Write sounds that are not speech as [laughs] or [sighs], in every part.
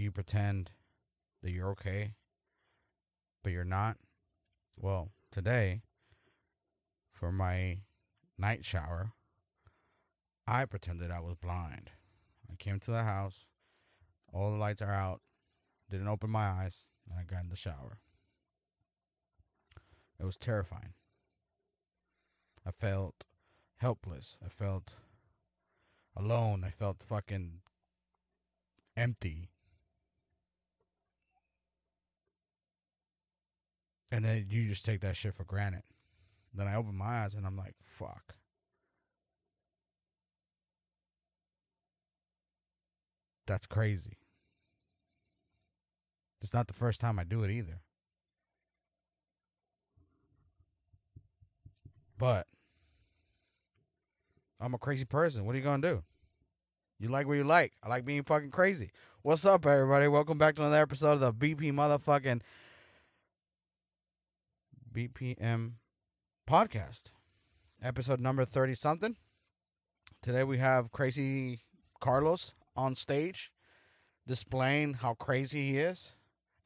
you pretend that you're okay, but you're not. Well, today, for my night shower, I pretended I was blind. I came to the house, all the lights are out, didn't open my eyes, and I got in the shower. It was terrifying. I felt helpless. I felt alone. I felt fucking empty. And then you just take that shit for granted. Then I open my eyes and I'm like, fuck. That's crazy. It's not the first time I do it either. But I'm a crazy person. What are you gonna do? You like what you like. I like being fucking crazy. What's up, everybody? Welcome back to another episode of the BP motherfucking BPM podcast. Episode number 30 something. Today we have crazy Carlos on stage displaying how crazy he is.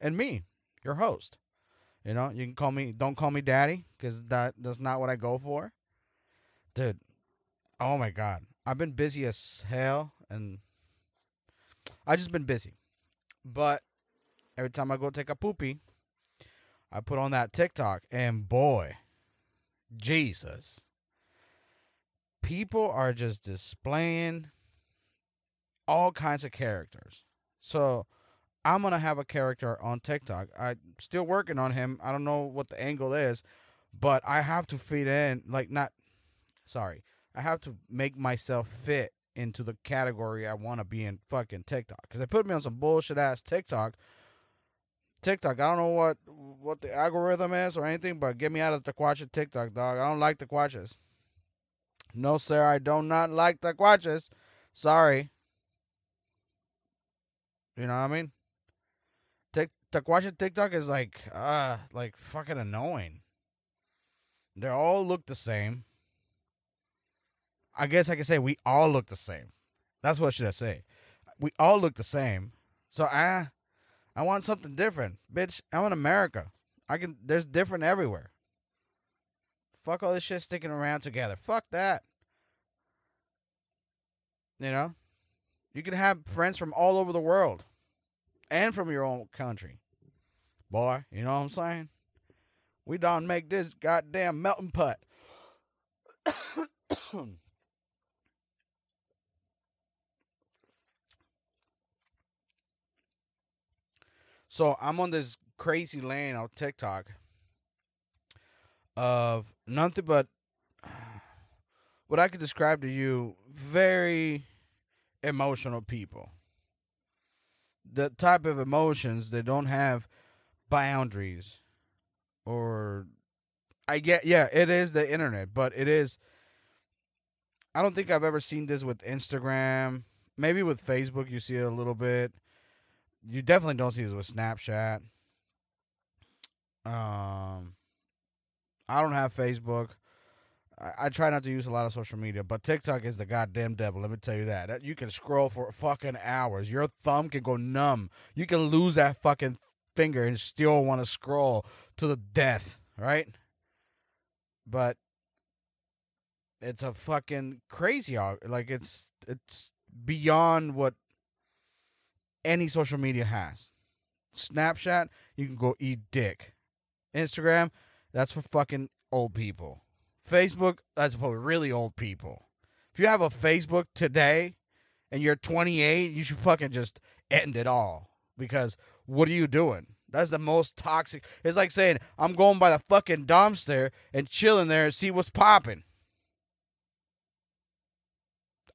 And me, your host. You know, you can call me don't call me daddy cuz that that's not what I go for. Dude, oh my god. I've been busy as hell and I just been busy. But every time I go take a poopy, I put on that TikTok and boy, Jesus. People are just displaying all kinds of characters. So I'm gonna have a character on TikTok. I'm still working on him. I don't know what the angle is, but I have to fit in like not sorry. I have to make myself fit into the category I want to be in fucking TikTok. Because they put me on some bullshit ass TikTok. TikTok, I don't know what what the algorithm is or anything, but get me out of the Quacha TikTok, dog. I don't like the Quachas. No, sir, I do not like the Quachas. Sorry. You know what I mean? Tik Taquacha TikTok is like uh like fucking annoying. They all look the same. I guess I can say we all look the same. That's what should I say. We all look the same. So I I want something different. Bitch, I'm in America. I can there's different everywhere. Fuck all this shit sticking around together. Fuck that. You know? You can have friends from all over the world and from your own country. Boy, you know what I'm saying? We don't make this goddamn melting pot. So I'm on this crazy lane on TikTok of nothing but [sighs] what I could describe to you very emotional people. The type of emotions that don't have boundaries or I get yeah, it is the internet, but it is I don't think I've ever seen this with Instagram. Maybe with Facebook you see it a little bit. You definitely don't see this with Snapchat. Um I don't have Facebook. I, I try not to use a lot of social media, but TikTok is the goddamn devil. Let me tell you that. You can scroll for fucking hours. Your thumb can go numb. You can lose that fucking finger and still want to scroll to the death, right? But it's a fucking crazy like it's it's beyond what any social media has. Snapchat, you can go eat dick. Instagram, that's for fucking old people. Facebook, that's for really old people. If you have a Facebook today and you're 28, you should fucking just end it all because what are you doing? That's the most toxic. It's like saying I'm going by the fucking dumpster and chilling there and see what's popping.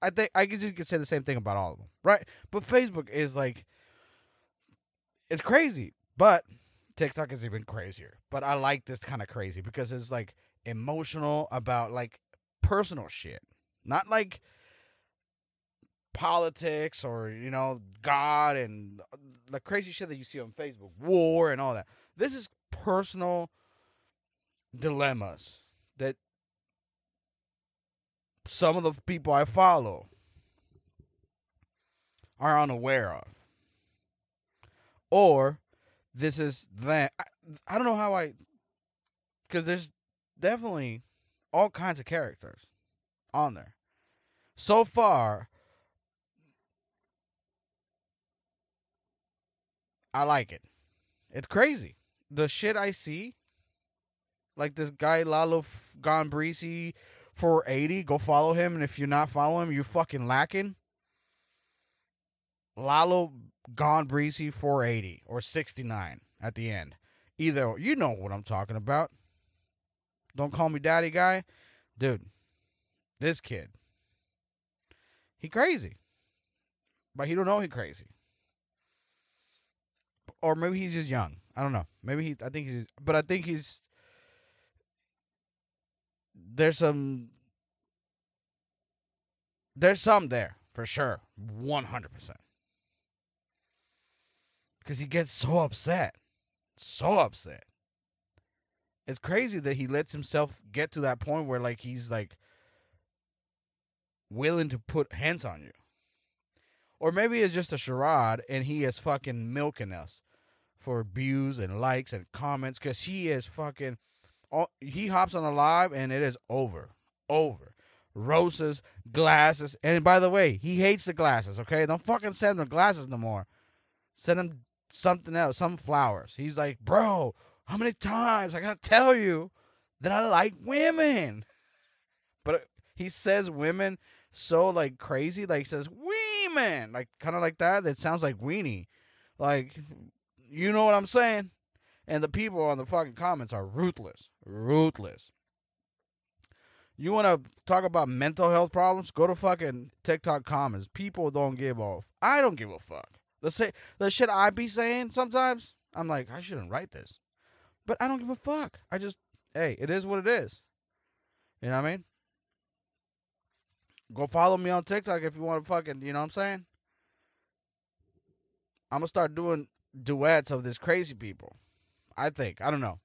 I think I guess you could say the same thing about all of them, right? But Facebook is like, it's crazy. But TikTok is even crazier. But I like this kind of crazy because it's like emotional about like personal shit, not like politics or you know God and the crazy shit that you see on Facebook, war and all that. This is personal dilemmas some of the people I follow are unaware of. or this is that. I, I don't know how I, because there's definitely all kinds of characters on there. So far, I like it. It's crazy. The shit I see, like this guy Lalo Gone Breezy 480, go follow him. And if you're not following him, you fucking lacking. Lalo Gone Breezy 480 or 69 at the end. Either, you know what I'm talking about. Don't call me daddy guy. Dude, this kid, he crazy. But he don't know he crazy or maybe he's just young. I don't know. Maybe he. I think he's. But I think he's. There's some. There's some there for sure, one hundred percent. Because he gets so upset, so upset. It's crazy that he lets himself get to that point where like he's like willing to put hands on you. Or maybe it's just a charade and he is fucking milking us for views and likes and comments because he is fucking. All, he hops on a live and it is over, over. Roses, glasses, and by the way, he hates the glasses. Okay, don't fucking send him glasses no more. Send him something else, some flowers. He's like, bro, how many times I gotta tell you that I like women? [laughs] But he says women so like crazy, like says women, like kind of like that. That sounds like weenie. Like you know what I'm saying? And the people on the fucking comments are ruthless. Ruthless. You want to talk about mental health problems? Go to fucking TikTok comments. People don't give off. I don't give a fuck. The say the shit I be saying sometimes, I'm like, I shouldn't write this. But I don't give a fuck. I just hey, it is what it is. You know what I mean? Go follow me on TikTok if you want to fucking, you know what I'm saying? I'm gonna start doing duets of this crazy people. I think. I don't know.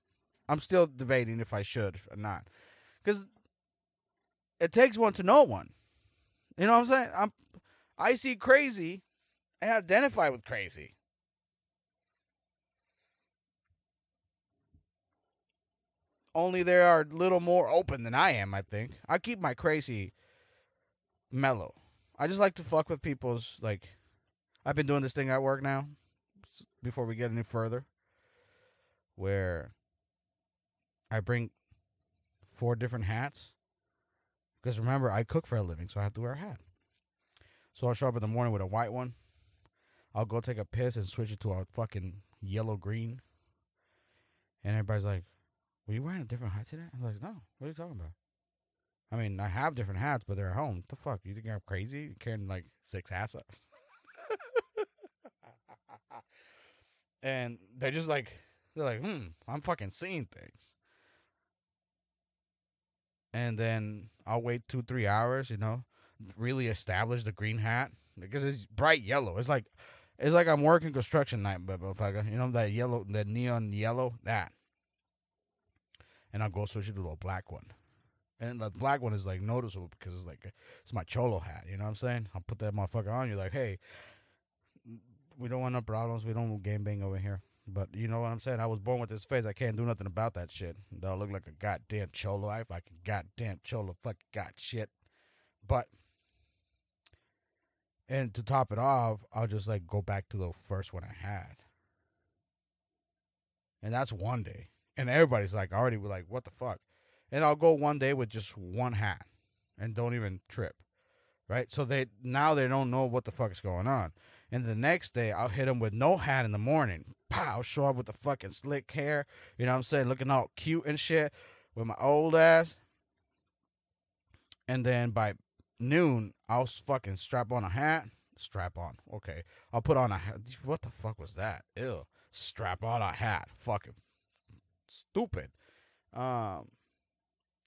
I'm still debating if I should or not. Because it takes one to know one. You know what I'm saying? I'm I see crazy and identify with crazy. Only they are a little more open than I am, I think. I keep my crazy mellow. I just like to fuck with people's like I've been doing this thing at work now before we get any further where I bring four different hats. Because remember, I cook for a living, so I have to wear a hat. So I'll show up in the morning with a white one. I'll go take a piss and switch it to a fucking yellow green. And everybody's like, Were you wearing a different hat today? I'm like, No, what are you talking about? I mean, I have different hats, but they're at home. What the fuck? You think I'm crazy? Carrying like six hats up? [laughs] and they're just like they're like, hmm, I'm fucking seeing things. And then I'll wait two, three hours, you know, really establish the green hat because it's bright yellow. It's like it's like I'm working construction night, but motherfucker, you know that yellow, that neon yellow, that. And I'll go switch it to a black one. And the black one is like noticeable because it's like it's my cholo hat. You know what I'm saying? I'll put that motherfucker on. You're like, hey, we don't want no problems. We don't game bang over here. But you know what I'm saying? I was born with this face. I can't do nothing about that shit. I look like a goddamn cholo? I like a goddamn cholo. Fuck got shit. But and to top it off, I'll just like go back to the first one I had. And that's one day. And everybody's like already like, what the fuck? And I'll go one day with just one hat and don't even trip. Right? So they now they don't know what the fuck is going on. And the next day, I'll hit him with no hat in the morning. Pow, I'll show up with the fucking slick hair. You know what I'm saying? Looking all cute and shit with my old ass. And then by noon, I'll fucking strap on a hat. Strap on. Okay. I'll put on a hat. What the fuck was that? Ew. Strap on a hat. Fucking stupid. Um,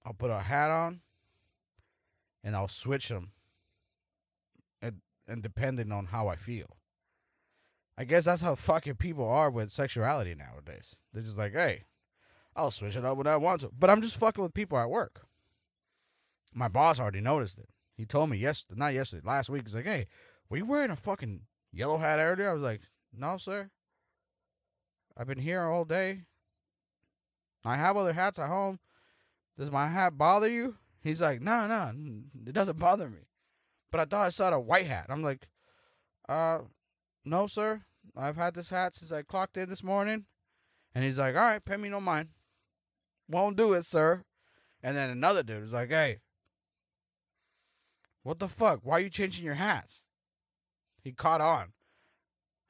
I'll put a hat on and I'll switch them and, and depending on how I feel. I guess that's how fucking people are with sexuality nowadays. They're just like, hey, I'll switch it up when I want to. But I'm just fucking with people at work. My boss already noticed it. He told me yes, not yesterday, last week. He's like, hey, were you wearing a fucking yellow hat earlier? I was like, no, sir. I've been here all day. I have other hats at home. Does my hat bother you? He's like, no, no, it doesn't bother me. But I thought I saw a white hat. I'm like, uh, no, sir. I've had this hat since I clocked in this morning. And he's like, all right, pay me no mind. Won't do it, sir. And then another dude is like, hey, what the fuck? Why are you changing your hats? He caught on.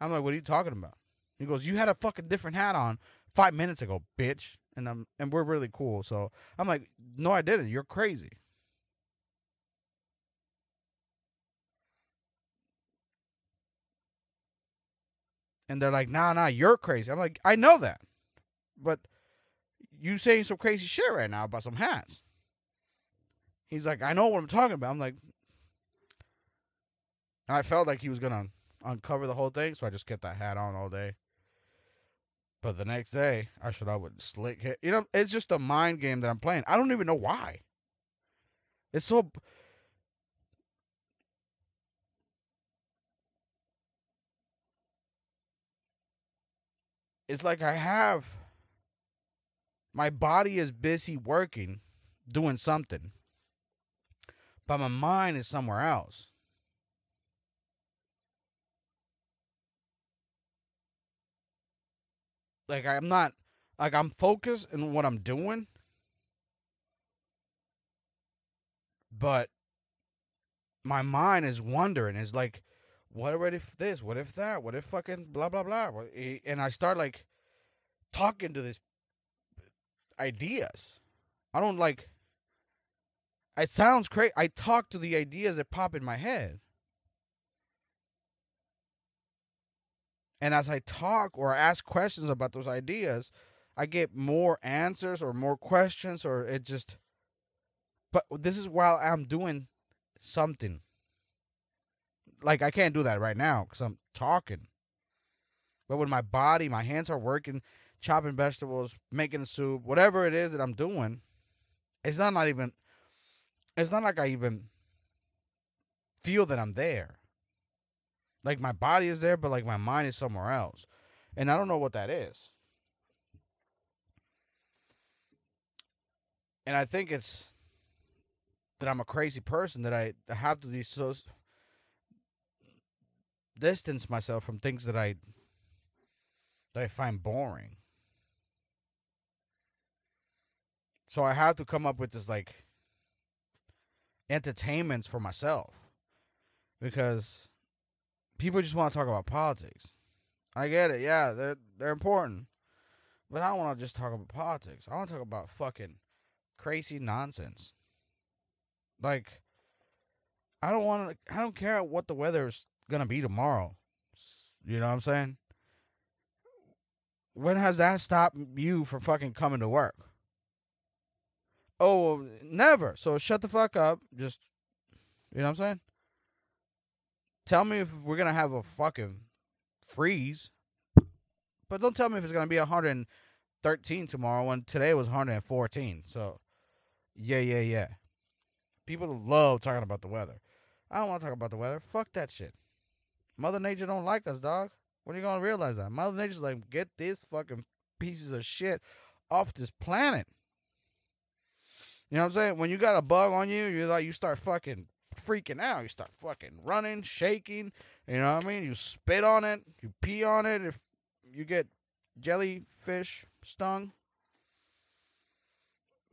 I'm like, what are you talking about? He goes, you had a fucking different hat on five minutes ago, bitch. And I'm and we're really cool. So I'm like, no, I didn't. You're crazy. And they're like, nah, nah, you're crazy. I'm like, I know that. But you saying some crazy shit right now about some hats. He's like, I know what I'm talking about. I'm like, I felt like he was gonna uncover the whole thing, so I just kept that hat on all day. But the next day, I showed up with slick hair. You know, it's just a mind game that I'm playing. I don't even know why. It's so. It's like I have. My body is busy working, doing something, but my mind is somewhere else. like I'm not like I'm focused in what I'm doing. But my mind is wondering, is like, what if this? What if that? What if fucking blah blah blah? Eh, and I start like talking to these ideas. I don't like. It sounds crazy. I talk to the ideas that pop in my head. And as I talk or ask questions about those ideas, I get more answers or more questions, or it just. But this is while I'm doing something. Like, I can't do that right now because I'm talking. But when my body, my hands are working, chopping vegetables, making soup, whatever it is that I'm doing, it's not, not even. It's not like I even feel that I'm there. Like my body is there, but like my mind is somewhere else. And I don't know what that is. And I think it's that I'm a crazy person that I have to so distance myself from things that I that I find boring. So I have to come up with this like entertainments for myself because people just want to talk about politics. I get it. Yeah, they're they're important. But I don't want to just talk about politics. I want to talk about fucking crazy nonsense. Like I don't want to I don't care what the weather to be tomorrow. You know what I'm saying? When has that stopped you from fucking coming to work? Oh, never. So shut the fuck up. Just you know what I'm saying? Tell me if we're gonna have a fucking freeze, but don't tell me if it's gonna be 113 tomorrow when today was 114. So, yeah, yeah, yeah. People love talking about the weather. I don't want to talk about the weather. Fuck that shit. Mother Nature don't like us, dog. When are you gonna realize that? Mother Nature's like, get these fucking pieces of shit off this planet. You know what I'm saying? When you got a bug on you, you like you start fucking freaking out. You start fucking running, shaking. You know what I mean? You spit on it, you pee on it. If you get jellyfish stung,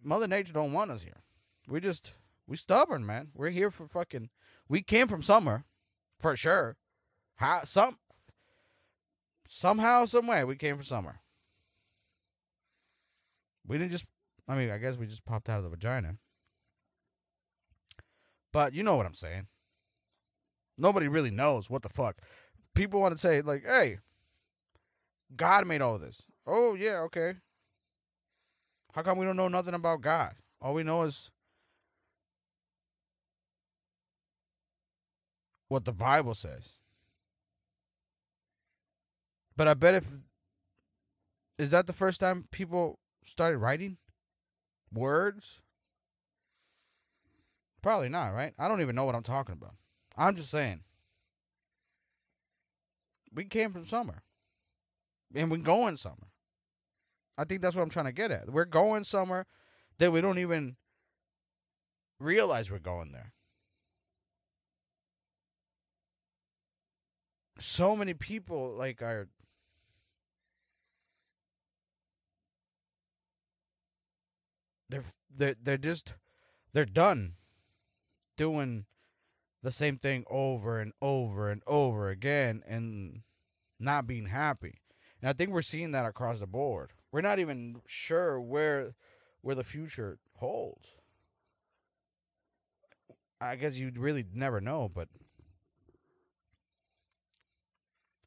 Mother Nature don't want us here. We just we stubborn, man. We're here for fucking. We came from somewhere, for sure. How some somehow, some way, we came from somewhere. We didn't just. I mean, I guess we just popped out of the vagina. But you know what I'm saying. Nobody really knows what the fuck. People want to say, like, hey, God made all this. Oh, yeah, okay. How come we don't know nothing about God? All we know is what the Bible says. But I bet if is that the first time people started writing words Probably not, right? I don't even know what I'm talking about. I'm just saying. We came from somewhere. and we're going somewhere. I think that's what I'm trying to get at. We're going somewhere that we don't even realize we're going there. So many people like are they're they're they're just they're done doing the same thing over and over and over again and not being happy. And I think we're seeing that across the board. We're not even sure where where the future holds. I guess you'd really never know, but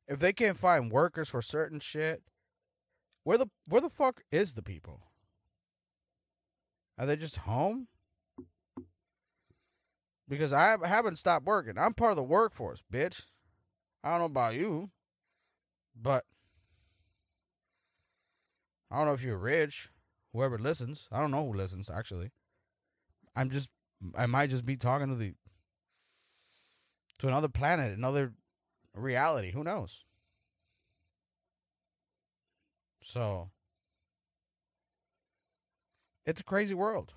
if they can't find workers for certain shit, where the where the fuck is the people? Are they just home? Because I haven't stopped working. I'm part of the workforce, bitch. I don't know about you, but I don't know if you're rich, whoever listens. I don't know who listens actually. I'm just I might just be talking to the to another planet, another reality. Who knows? So it's a crazy world.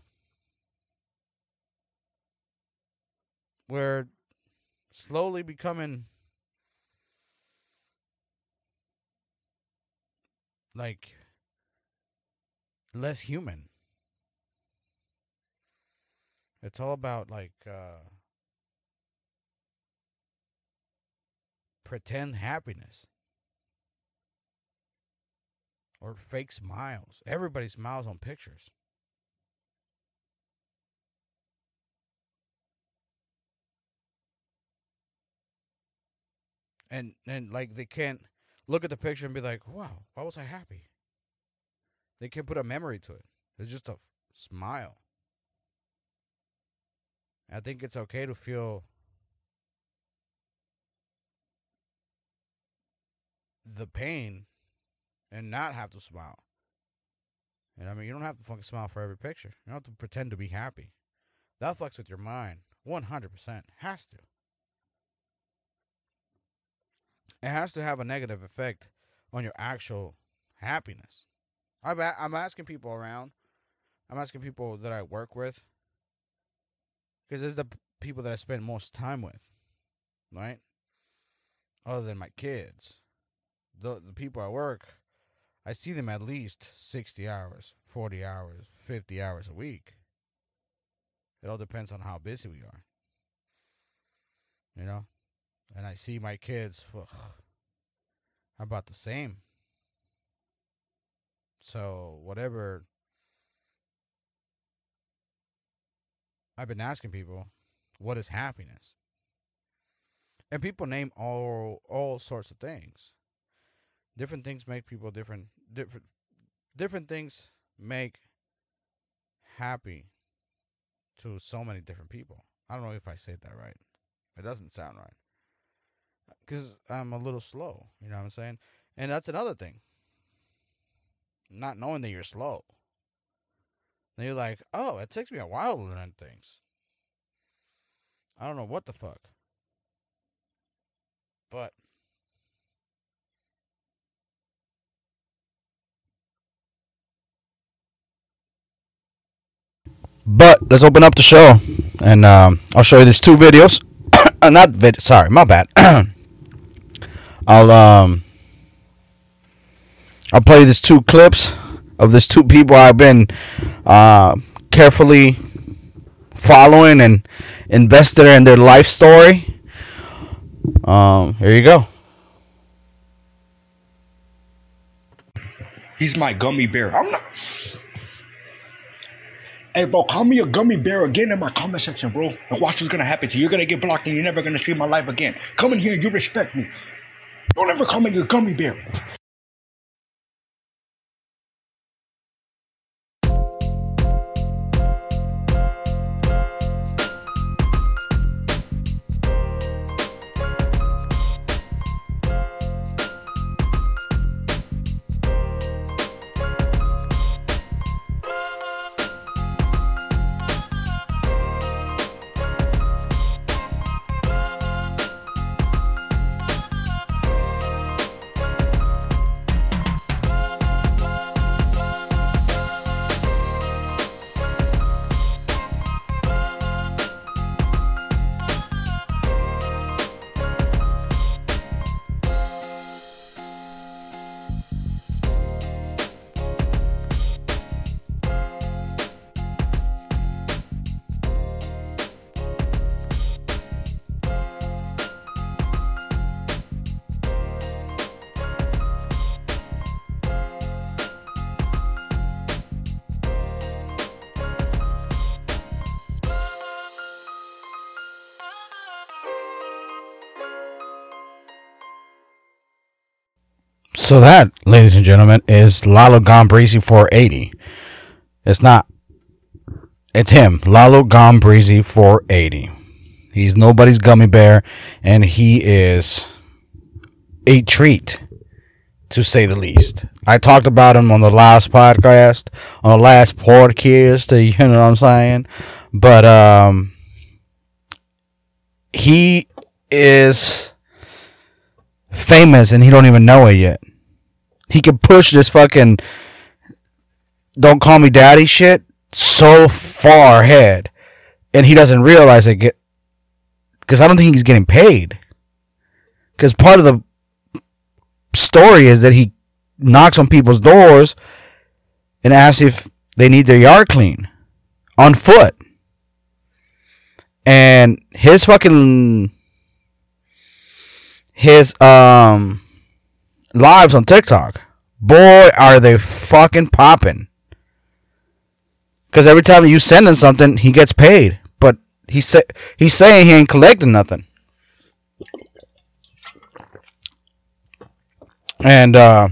We're slowly becoming like less human. It's all about like uh pretend happiness or fake smiles. Everybody smiles on pictures. And and like they can't look at the picture and be like, "Wow, why was I happy?" They can't put a memory to it. It's just a smile. I think it's okay to feel the pain and not have to smile. And I mean, you don't have to fucking smile for every picture. You don't have to pretend to be happy. That fucks with your mind. 100%. Has to. It has to have a negative effect on your actual happiness. I'm, a- I'm asking people around. I'm asking people that I work with. Because is the p- people that I spend most time with. Right? Other than my kids. The, the people I work, I see them at least 60 hours, 40 hours, 50 hours a week. It all depends on how busy we are. You know? And I see my kids, ugh, about the same. So, whatever I've been asking people, what is happiness? And people name all all sorts of things. Different things make people different different different things make happy to so many different people. I don't know if I said that right. It doesn't sound right. Cuz I'm a little slow, you know what I'm saying? And that's another thing. Not knowing that you're slow. Then you're like, "Oh, it takes me a while to learn things." I don't know what the fuck. But But let's open up the show, and um, I'll show you these two videos. [coughs] not vid. Sorry, my bad. [coughs] I'll um, I'll play these two clips of these two people I've been uh, carefully following and invested in their life story. Um, here you go. He's my gummy bear. I'm not. Hey, bro, call me a gummy bear again in my comment section, bro. And watch what's gonna happen to you. You're gonna get blocked and you're never gonna see my life again. Come in here and you respect me. Don't ever call me a gummy bear. So that, ladies and gentlemen, is Lalo Gombrisi 480. It's not. It's him, Lalo Gombrisi 480. He's nobody's gummy bear, and he is a treat, to say the least. I talked about him on the last podcast, on the last podcast. [laughs] You know what I'm saying? But um, he is famous, and he don't even know it yet. He can push this fucking "Don't call me daddy" shit so far ahead, and he doesn't realize it. Get because I don't think he's getting paid. Because part of the story is that he knocks on people's doors and asks if they need their yard clean on foot. And his fucking his um lives on TikTok, boy, are they fucking popping. Because every time you send him something, he gets paid. But he say he's saying he ain't collecting nothing. And uh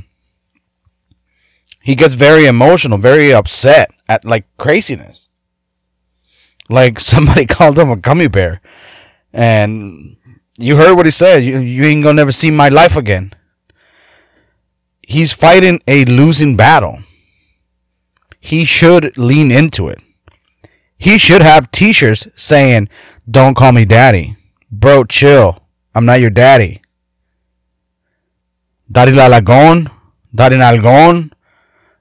he gets very emotional, very upset at like craziness. Like [laughs] somebody called him a gummy bear. And you heard what he said. You, you ain't gonna never see my life again. He's fighting a losing battle. He should lean into it. He should have t shirts saying, Don't call me daddy. Bro, chill. I'm not your daddy. Daddy la lagon. Daddy nalgon.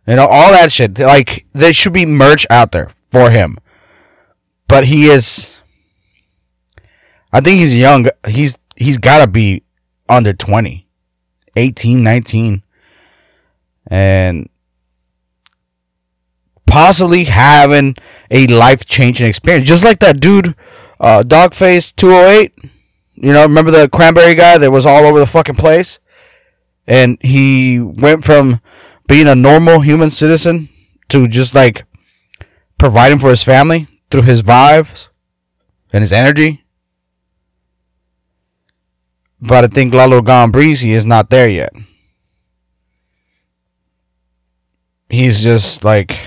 You know, all that shit. Like, there should be merch out there for him. But he is. I think he's young. He's he's got to be under 20. 18, 19. And possibly having a life changing experience. Just like that dude, uh, Dogface 208. You know, remember the cranberry guy that was all over the fucking place? And he went from being a normal human citizen to just like providing for his family through his vibes and his energy. But I think Lalo Gombrisi is not there yet. He's just like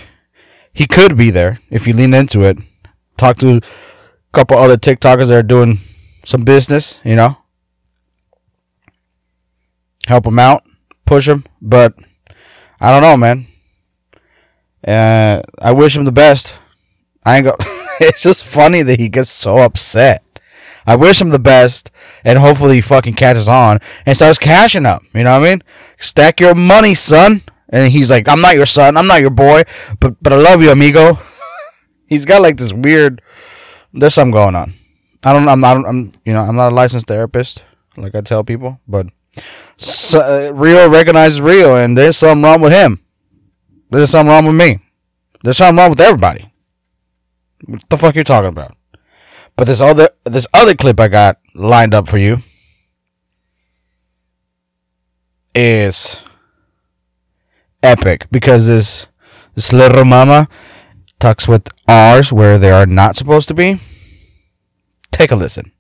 he could be there if you lean into it. Talk to a couple other TikTokers that are doing some business, you know. Help them out, push them, but I don't know, man. Uh, I wish him the best. I ain't go. [laughs] it's just funny that he gets so upset. I wish him the best, and hopefully he fucking catches on and starts cashing up. You know what I mean? Stack your money, son. And he's like, "I'm not your son. I'm not your boy, but but I love you, amigo." [laughs] he's got like this weird. There's something going on. I don't. I'm not. I'm. You know. I'm not a licensed therapist, like I tell people, but so, uh, recognizes Rio, and there's something wrong with him. There's something wrong with me. There's something wrong with everybody. What the fuck you talking about? But this other this other clip I got lined up for you is epic because this this little mama talks with R's where they are not supposed to be. Take a listen.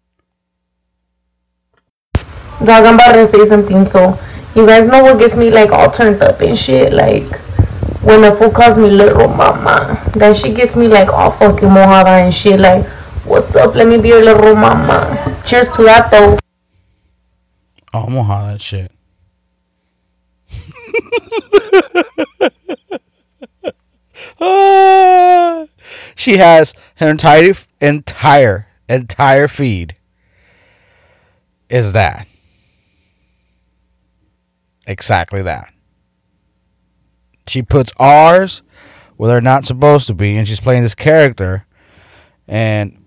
Dog, I'm about to say something. So, you guys know what gets me like all turned up and shit? Like, when a fool calls me little mama, then she gets me like all fucking mojada and shit. Like, what's up? Let me be your little mama. Cheers to that though. Oh, I'm gonna holler that shit. [laughs] [laughs] She has her entire entire entire feed is that. Exactly that. She puts r's where they're not supposed to be and she's playing this character and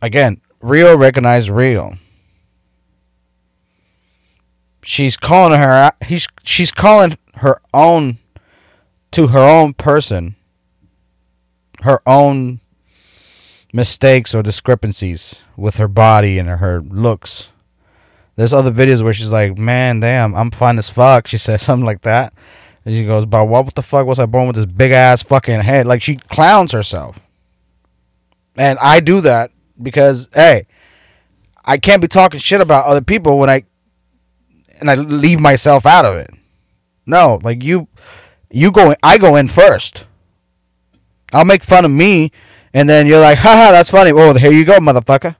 again real recognized rio she's calling her he's she's calling her own to her own person her own mistakes or discrepancies with her body and her looks. There's other videos where she's like man damn i'm fine as fuck she [laughs] says something like that. And she goes but what the fuck was i born with this big ass fucking head? Like she clowns herself. And i do that because hey i can't be talking shit about other people when i and I leave myself out of it. No, like you, you go. I go in first. I'll make fun of me, and then you're like, haha, that's funny. Oh, here you go, motherfucker.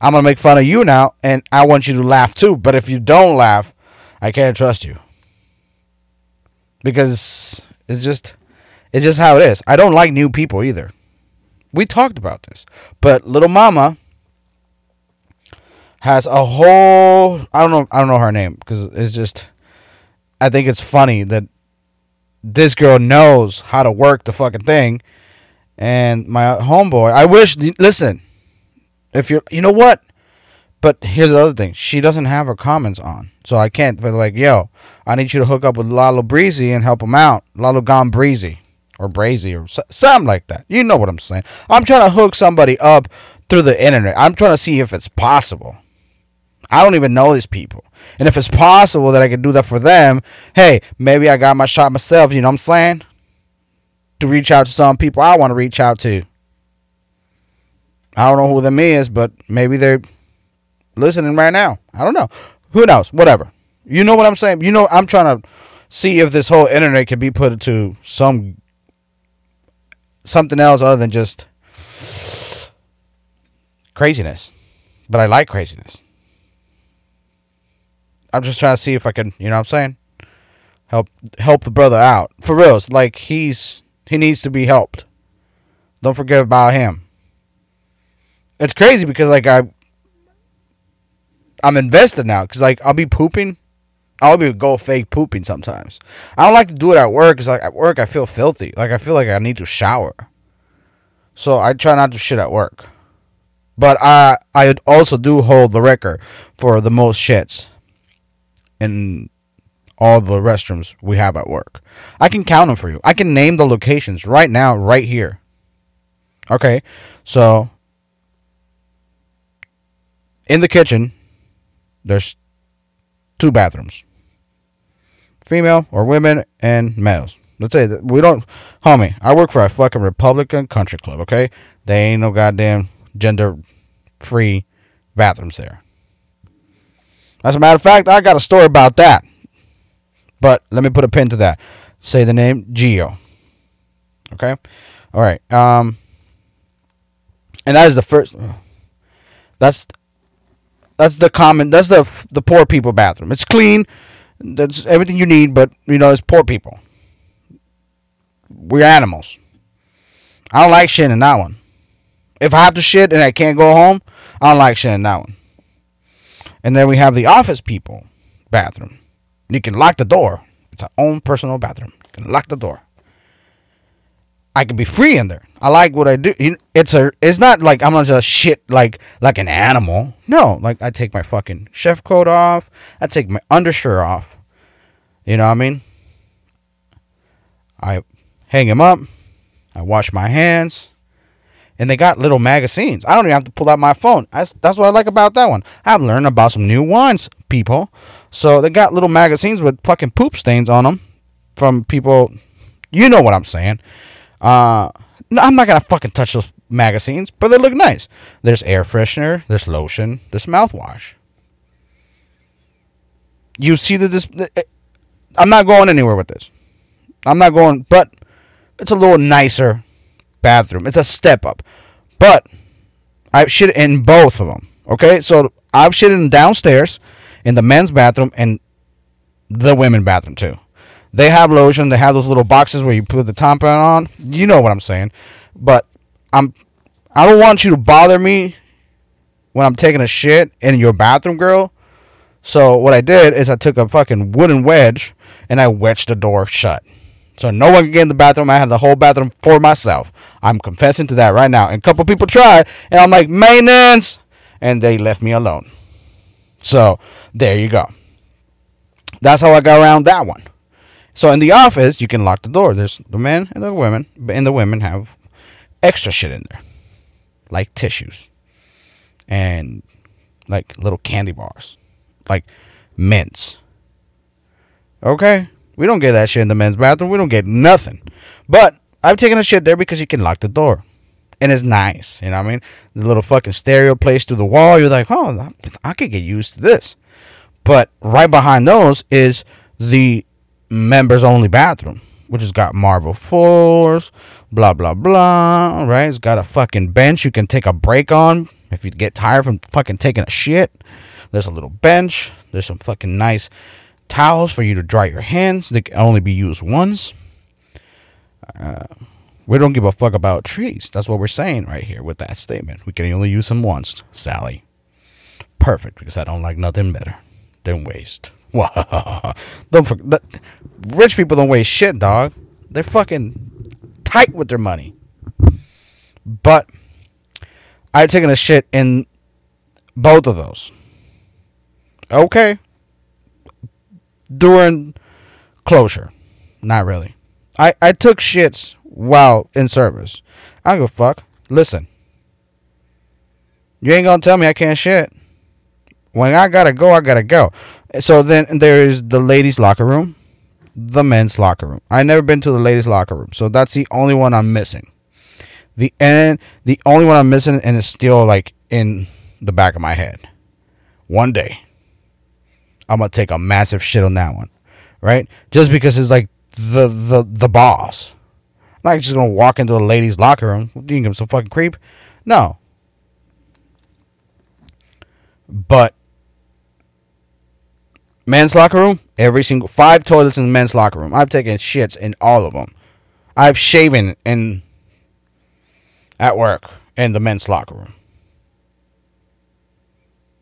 I'm gonna make fun of you now, and I want you to laugh too. But if you don't laugh, I can't trust you because it's just, it's just how it is. I don't like new people either. We talked about this, but little mama has a whole. I don't know. I don't know her name because it's just. I think it's funny that this girl knows how to work the fucking thing, and my homeboy. I wish. Listen, if you're, you know what? But here's the other thing: she doesn't have her comments on, so I can't. But like, yo, I need you to hook up with Lalo Breezy and help him out. Lalo Gone Breezy or Brazy or something like that. You know what I'm saying? I'm trying to hook somebody up through the internet. I'm trying to see if it's possible. I don't even know these people. And if it's possible that I could do that for them, hey, maybe I got my shot myself, you know what I'm saying? To reach out to some people I want to reach out to. I don't know who them is, but maybe they're listening right now. I don't know. Who knows? Whatever. You know what I'm saying? You know, I'm trying to see if this whole internet can be put into some something else other than just craziness. But I like craziness. I'm just trying to see if I can, you know what I'm saying? Help help the brother out. For reals, like he's he needs to be helped. Don't forget about him. It's crazy because like I I'm invested now cuz like I'll be pooping I'll be go fake pooping sometimes. I don't like to do it at work because like at work I feel filthy. Like I feel like I need to shower. So I try not to shit at work. But I I also do hold the record for the most shits in all the restrooms we have at work. I can count them for you. I can name the locations right now, right here. Okay, so in the kitchen, there's two bathrooms female or women and males. Let's say that we don't, homie. I work for a fucking Republican country club. Okay, they ain't no goddamn gender free bathrooms there. As a matter of fact, I got a story about that. But let me put a pin to that. Say the name Geo. Okay, all right. Um, and that is the first. That's that's the common. That's the the poor people bathroom. It's clean. That's everything you need, but you know, it's poor people. We're animals. I don't like shit in that one. If I have to shit and I can't go home, I don't like shit in that one. And then we have the office people bathroom. You can lock the door. It's our own personal bathroom. You can lock the door. I can be free in there. I like what I do. It's a. It's not like I'm not just shit like like an animal. No, like I take my fucking chef coat off. I take my undershirt off. You know what I mean? I hang him up. I wash my hands. And they got little magazines. I don't even have to pull out my phone. That's, that's what I like about that one. I've learned about some new wines, people. So they got little magazines with fucking poop stains on them from people. You know what I'm saying. Uh, no, I'm not gonna fucking touch those magazines, but they look nice. There's air freshener, there's lotion, there's mouthwash. You see that this, eh, I'm not going anywhere with this. I'm not going, but it's a little nicer bathroom. It's a step up, but I've shit in both of them. Okay, so I've shit in downstairs in the men's bathroom and the women bathroom too. They have lotion. They have those little boxes where you put the tampon on. You know what I'm saying. But I'm I don't want you to bother me when I'm taking a shit in your bathroom, girl. So what I did is I took a fucking wooden wedge and I wedged the door shut. So no one can get in the bathroom. I had the whole bathroom for myself. I'm confessing to that right now. And a couple people tried, and I'm like, maintenance, and they left me alone. So there you go. That's how I got around that one. So in the office, you can lock the door. There's the men and the women, and the women have extra shit in there, like tissues and like little candy bars, like mints. Okay, we don't get that shit in the men's bathroom. We don't get nothing. But I've taken a shit there because you can lock the door. And it's nice. You know what I mean? The little fucking stereo plays through the wall. You're like, oh, I could get used to this. But right behind those is the members only bathroom, which has got marble floors, blah blah blah. Right? It's got a fucking bench you can take a break on if you get tired from fucking taking a shit. There's a little bench. There's some fucking nice towels for you to dry your hands. They can only be used once. Uh, we don't give a fuck about trees. That's what we're saying right here with that statement. We can only use them once, Sally. Perfect, because I don't like nothing better than waste. [laughs] don't forget, rich people don't waste shit, dog. They're fucking tight with their money. But I've taken a shit in both of those. Okay. During closure. Not really. I, I took shits while in service. I don't give a fuck. Listen. You ain't gonna tell me I can't shit. When I gotta go, I gotta go. So then there is the ladies' locker room, the men's locker room. I never been to the ladies' locker room, so that's the only one I'm missing. The and the only one I'm missing, and it's still like in the back of my head. One day, I'm gonna take a massive shit on that one, right? Just because it's like the the the boss. I'm not just gonna walk into a lady's locker room. You think I'm some fucking creep? No. But men's locker room, every single five toilets in the men's locker room. I've taken shits in all of them. I've shaven in at work in the men's locker room.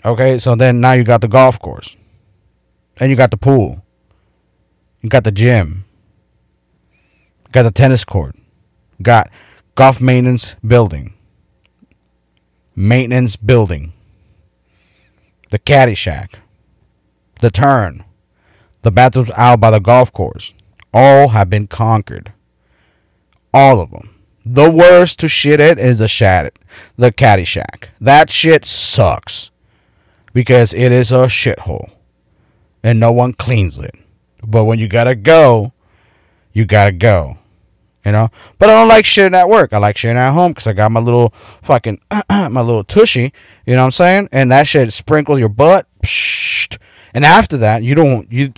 Okay, so then now you got the golf course. And you got the pool. You got the gym. Got the tennis court. Got golf maintenance building. Maintenance building. The caddy shack. The turn. The bathrooms out by the golf course. All have been conquered. All of them. The worst to shit at is the shat the caddy shack. That shit sucks. Because it is a shithole. And no one cleans it. But when you gotta go, you gotta go. You know? But I don't like shitting at work. I like shitting at home because I got my little fucking, [clears throat] my little tushy. You know what I'm saying? And that shit sprinkles your butt. And after that, you don't, you,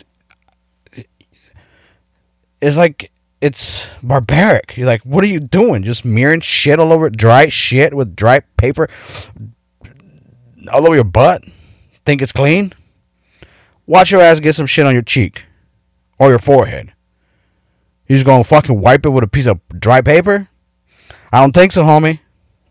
it's like, it's barbaric. You're like, what are you doing? Just smearing shit all over, dry shit with dry paper all over your butt? Think it's clean? Watch your ass get some shit on your cheek or your forehead. You just gonna fucking wipe it with a piece of dry paper? I don't think so, homie.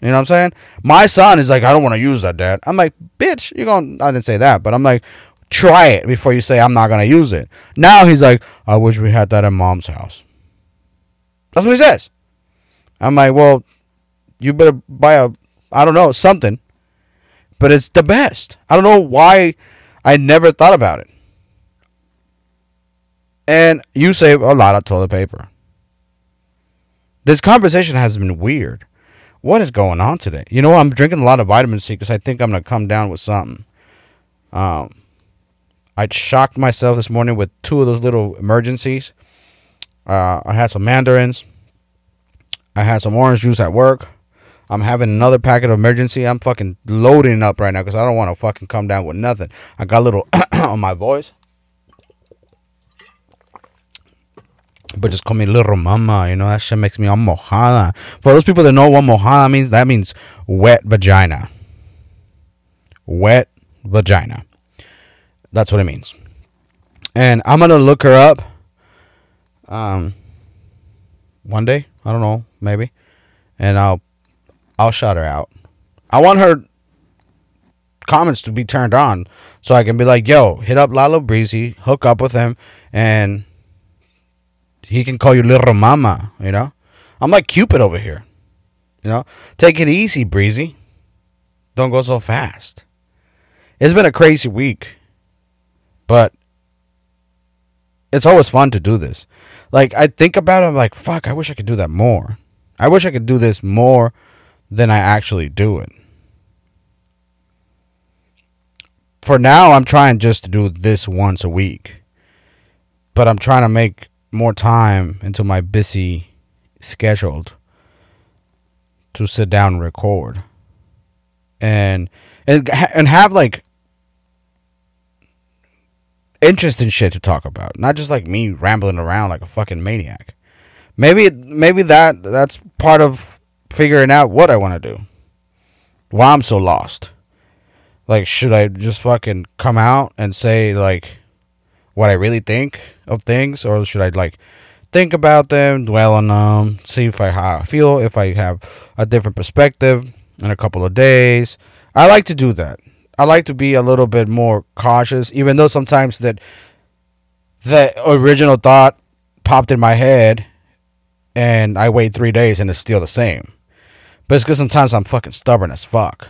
You know what I'm saying? My son is like, I don't want to use that, dad. I'm like, bitch, you're going to, I didn't say that, but I'm like, try it before you say I'm not going to use it. Now he's like, I wish we had that at mom's house. That's what he says. I'm like, well, you better buy a, I don't know, something. But it's the best. I don't know why I never thought about it. And you save a lot of toilet paper. This conversation has been weird. What is going on today? You know, I'm drinking a lot of vitamin C because I think I'm gonna come down with something. Um, I shocked myself this morning with two of those little Emergen-Cs. Uh, I had some mandarins. I had some orange juice at work. I'm having another packet of Emergen-C. I'm fucking loading up right now because I don't want to fucking come down with nothing. I got a little [clears throat] on my voice. But just call me little mama, you know, that shit makes me all mojada. For those people that know what mojada means, that means wet vagina. Wet vagina. That's what it means. And I'm gonna look her up. Um one day. I don't know, maybe. And I'll I'll shout her out. I want her comments to be turned on so I can be like, yo, hit up Lalo Breezy, hook up with him, and he can call you little mama, you know? I'm like Cupid over here. You know? Take it easy, Breezy. Don't go so fast. It's been a crazy week. But it's always fun to do this. Like I think about it, I'm like, fuck, I wish I could do that more. I wish I could do this more than I actually do it. For now, I'm trying just to do this once a week. But I'm trying to make more time into my busy scheduled to sit down and record and and and have like interesting shit to talk about, not just like me rambling around like a fucking maniac. Maybe maybe that that's part of figuring out what I want to do. Why I'm so lost. Like, should I just fucking come out and say like what I really think of things, or should I like think about them, dwell on them, see if I how I feel, if I have a different perspective in a couple of days? I like to do that. I like to be a little bit more cautious, even though sometimes that the original thought popped in my head, and I wait three days and it's still the same. But it's because sometimes I'm fucking stubborn as fuck.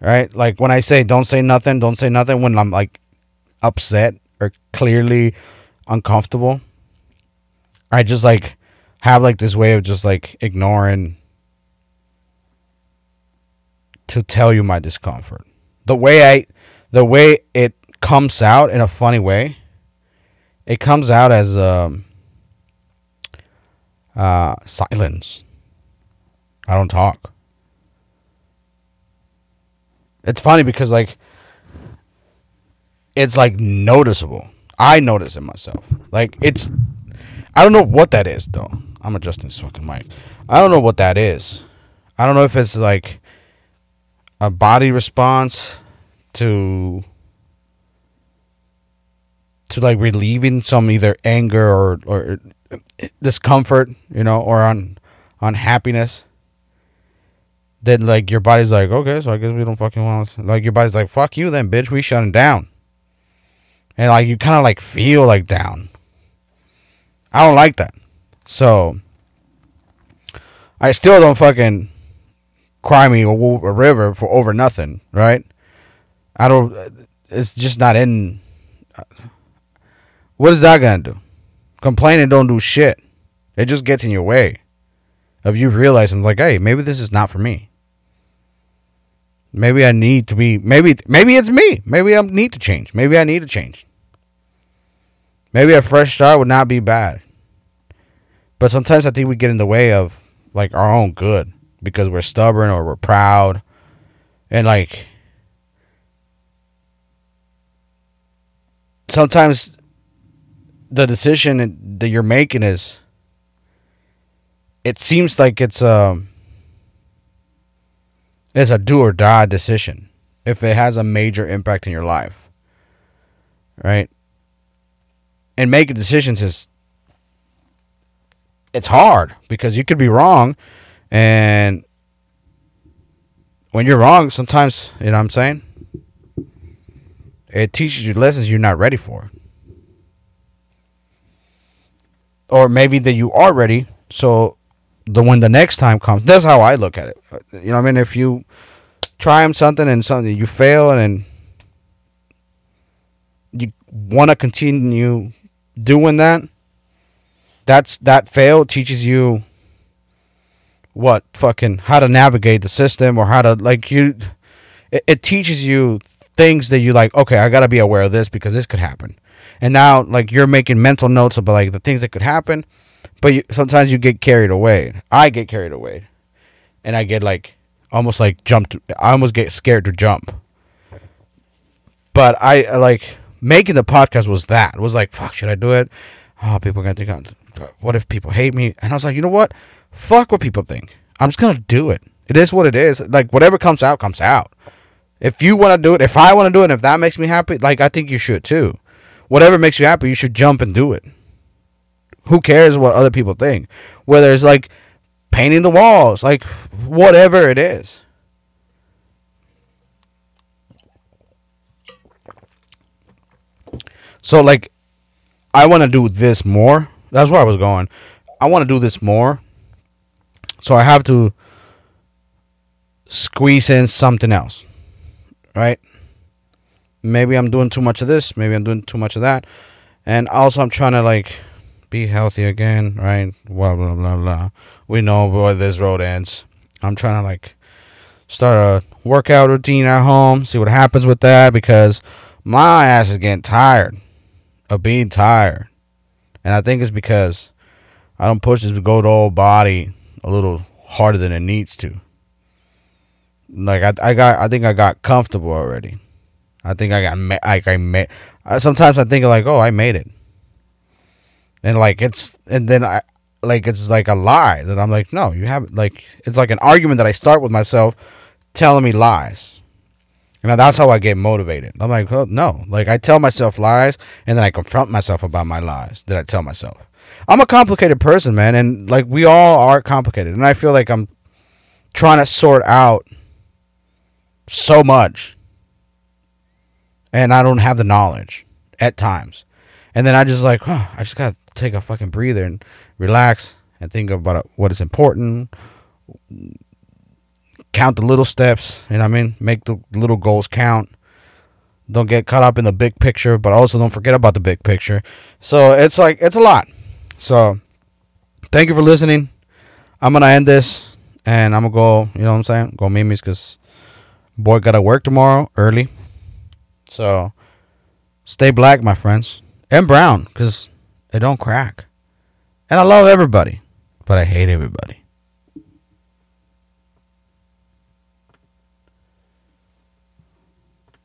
Right? Like when I say don't say nothing, don't say nothing when I'm like upset or clearly uncomfortable. I just like have like this way of just like ignoring to tell you my discomfort. The way I the way it comes out in a funny way, it comes out as um uh silence. I don't talk. It's funny because like it's like noticeable. I notice it myself. Like it's I don't know what that is though. I'm adjusting this fucking mic. I don't know what that is. I don't know if it's like a body response to to like relieving some either anger or or discomfort, you know, or on unhappiness. Then like your body's like, okay, so I guess we don't fucking want to. Like your body's like, fuck you, then bitch, we shutting down. And like you kind of like feel like down. I don't like that. So I still don't fucking cry me a, a river for over nothing, right? I don't. It's just not in. Uh, what is that gonna do? Complaining don't do shit. It just gets in your way of you realizing, like, hey, maybe this is not for me. Maybe I need to be. Maybe maybe it's me. Maybe I need to change. Maybe I need to change. Maybe a fresh start would not be bad. But sometimes I think we get in the way of like our own good because we're stubborn or we're proud. And like sometimes the decision that you're making is it seems like it's a it's a do or die decision if it has a major impact in your life. Right? And making decisions is it's hard because you could be wrong and when you're wrong sometimes you know what i'm saying it teaches you lessons you're not ready for or maybe that you are ready so the when the next time comes that's how i look at it. Uh, you know i mean? If you try something and something you fail and you want to continue doing that that's that fail teaches you what? Fucking how to navigate the system or how to like you it, it teaches you things that you like okay i gotta be aware of this because this could happen. And now like you're making mental notes about like the things that could happen but you, sometimes you get carried away. I get carried away. And i get like almost like jumped. I almost get scared to jump. But i uh, like making the podcast was that. It was like fuck should i do it? Oh people are gonna think I'm, what if people hate me? And i was like you know what? Fuck what people think. I'm just gonna do it. It is what it is. Like whatever comes out comes out. If you want to do it if i want to do it if that makes me happy like i think you should too. Whatever makes you happy you should jump and do it who cares what other people think? Whether it's like painting the walls like whatever it is. So like i want to do this more. That's where i was going. I want to do this more. So i have to squeeze in something else right? Maybe i'm doing too much of this maybe i'm doing too much of that. And also i'm trying to like be healthy again right? Blah blah blah blah. We know where this road ends. I'm trying to like start a workout routine at home see what happens with that because my ass is getting tired of being tired. And i think it's because i don't push this good old body a little harder than it needs to. Like I, I got i think i got comfortable already. I think I got like I made. Sometimes I think like, oh, I made it, and like it's and then I like it's like a lie that I'm like, no, you haven't. Like it's like an argument that I start with myself, telling me lies, and that's how I get motivated. I'm like, oh, no, like I tell myself lies, and then I confront myself about my lies that I tell myself. I'm a complicated person, man, and like we all are complicated, and I feel like I'm trying to sort out so much and I don't have the knowledge at times. And then I just like, huh, I just gotta take a fucking breather and relax and think about what is important. Count the little steps, you know what I mean? Make the little goals count. Don't get caught up in the big picture, but also don't forget about the big picture. So it's like it's a lot. So thank you for listening. I'm gonna end this and I'm gonna go, you know what I'm saying? Go Mimi's because boy gotta work tomorrow early. So stay black, my friends, and brown, because it don't crack. And I love everybody, but I hate everybody.